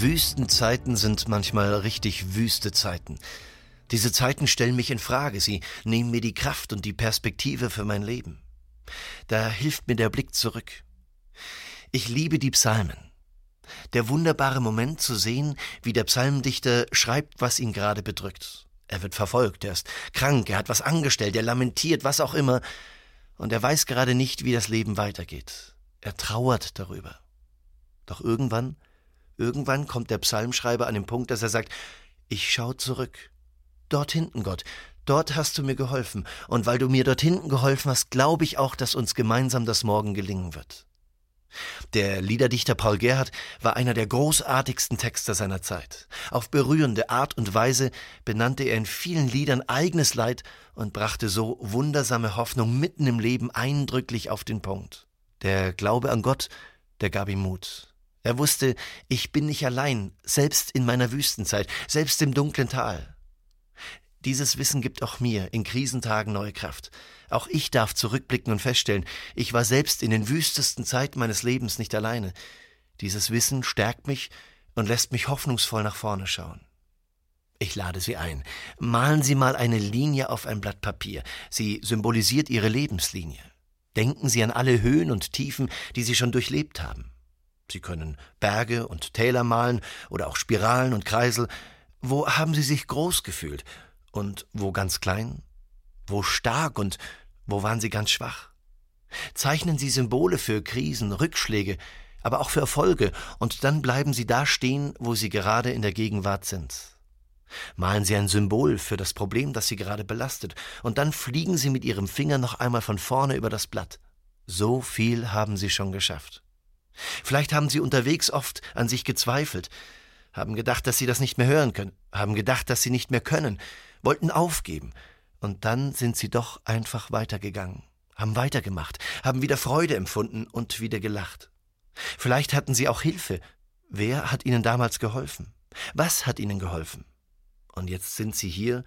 Wüstenzeiten sind manchmal richtig wüste Zeiten. Diese Zeiten stellen mich in Frage, sie nehmen mir die Kraft und die Perspektive für mein Leben. Da hilft mir der Blick zurück. Ich liebe die Psalmen. Der wunderbare Moment zu sehen, wie der Psalmdichter schreibt, was ihn gerade bedrückt. Er wird verfolgt, er ist krank, er hat was angestellt, er lamentiert, was auch immer, und er weiß gerade nicht, wie das Leben weitergeht. Er trauert darüber. Doch irgendwann Irgendwann kommt der Psalmschreiber an den Punkt, dass er sagt, ich schau zurück. Dort hinten, Gott, dort hast du mir geholfen, und weil du mir dort hinten geholfen hast, glaube ich auch, dass uns gemeinsam das Morgen gelingen wird. Der Liederdichter Paul Gerhardt war einer der großartigsten Texter seiner Zeit. Auf berührende Art und Weise benannte er in vielen Liedern eigenes Leid und brachte so wundersame Hoffnung mitten im Leben eindrücklich auf den Punkt. Der Glaube an Gott, der gab ihm Mut. Er wusste, ich bin nicht allein, selbst in meiner Wüstenzeit, selbst im dunklen Tal. Dieses Wissen gibt auch mir in Krisentagen neue Kraft. Auch ich darf zurückblicken und feststellen, ich war selbst in den wüstesten Zeiten meines Lebens nicht alleine. Dieses Wissen stärkt mich und lässt mich hoffnungsvoll nach vorne schauen. Ich lade Sie ein. Malen Sie mal eine Linie auf ein Blatt Papier. Sie symbolisiert Ihre Lebenslinie. Denken Sie an alle Höhen und Tiefen, die Sie schon durchlebt haben. Sie können Berge und Täler malen oder auch Spiralen und Kreisel. Wo haben Sie sich groß gefühlt? Und wo ganz klein? Wo stark und wo waren Sie ganz schwach? Zeichnen Sie Symbole für Krisen, Rückschläge, aber auch für Erfolge, und dann bleiben Sie da stehen, wo Sie gerade in der Gegenwart sind. Malen Sie ein Symbol für das Problem, das Sie gerade belastet, und dann fliegen Sie mit Ihrem Finger noch einmal von vorne über das Blatt. So viel haben Sie schon geschafft. Vielleicht haben sie unterwegs oft an sich gezweifelt, haben gedacht, dass sie das nicht mehr hören können, haben gedacht, dass sie nicht mehr können, wollten aufgeben, und dann sind sie doch einfach weitergegangen, haben weitergemacht, haben wieder Freude empfunden und wieder gelacht. Vielleicht hatten sie auch Hilfe. Wer hat ihnen damals geholfen? Was hat ihnen geholfen? Und jetzt sind sie hier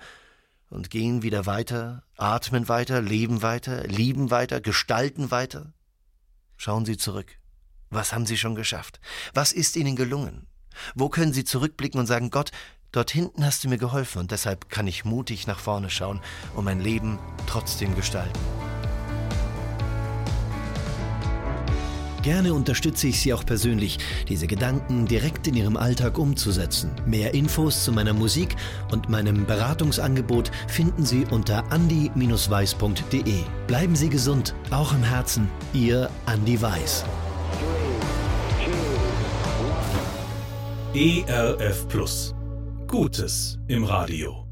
und gehen wieder weiter, atmen weiter, leben weiter, lieben weiter, gestalten weiter. Schauen Sie zurück. Was haben Sie schon geschafft? Was ist Ihnen gelungen? Wo können Sie zurückblicken und sagen, Gott, dort hinten hast du mir geholfen und deshalb kann ich mutig nach vorne schauen und mein Leben trotzdem gestalten. Gerne unterstütze ich Sie auch persönlich, diese Gedanken direkt in Ihrem Alltag umzusetzen. Mehr Infos zu meiner Musik und meinem Beratungsangebot finden Sie unter andi-weiß.de. Bleiben Sie gesund, auch im Herzen. Ihr Andi Weiß. ERF Plus. Gutes im Radio.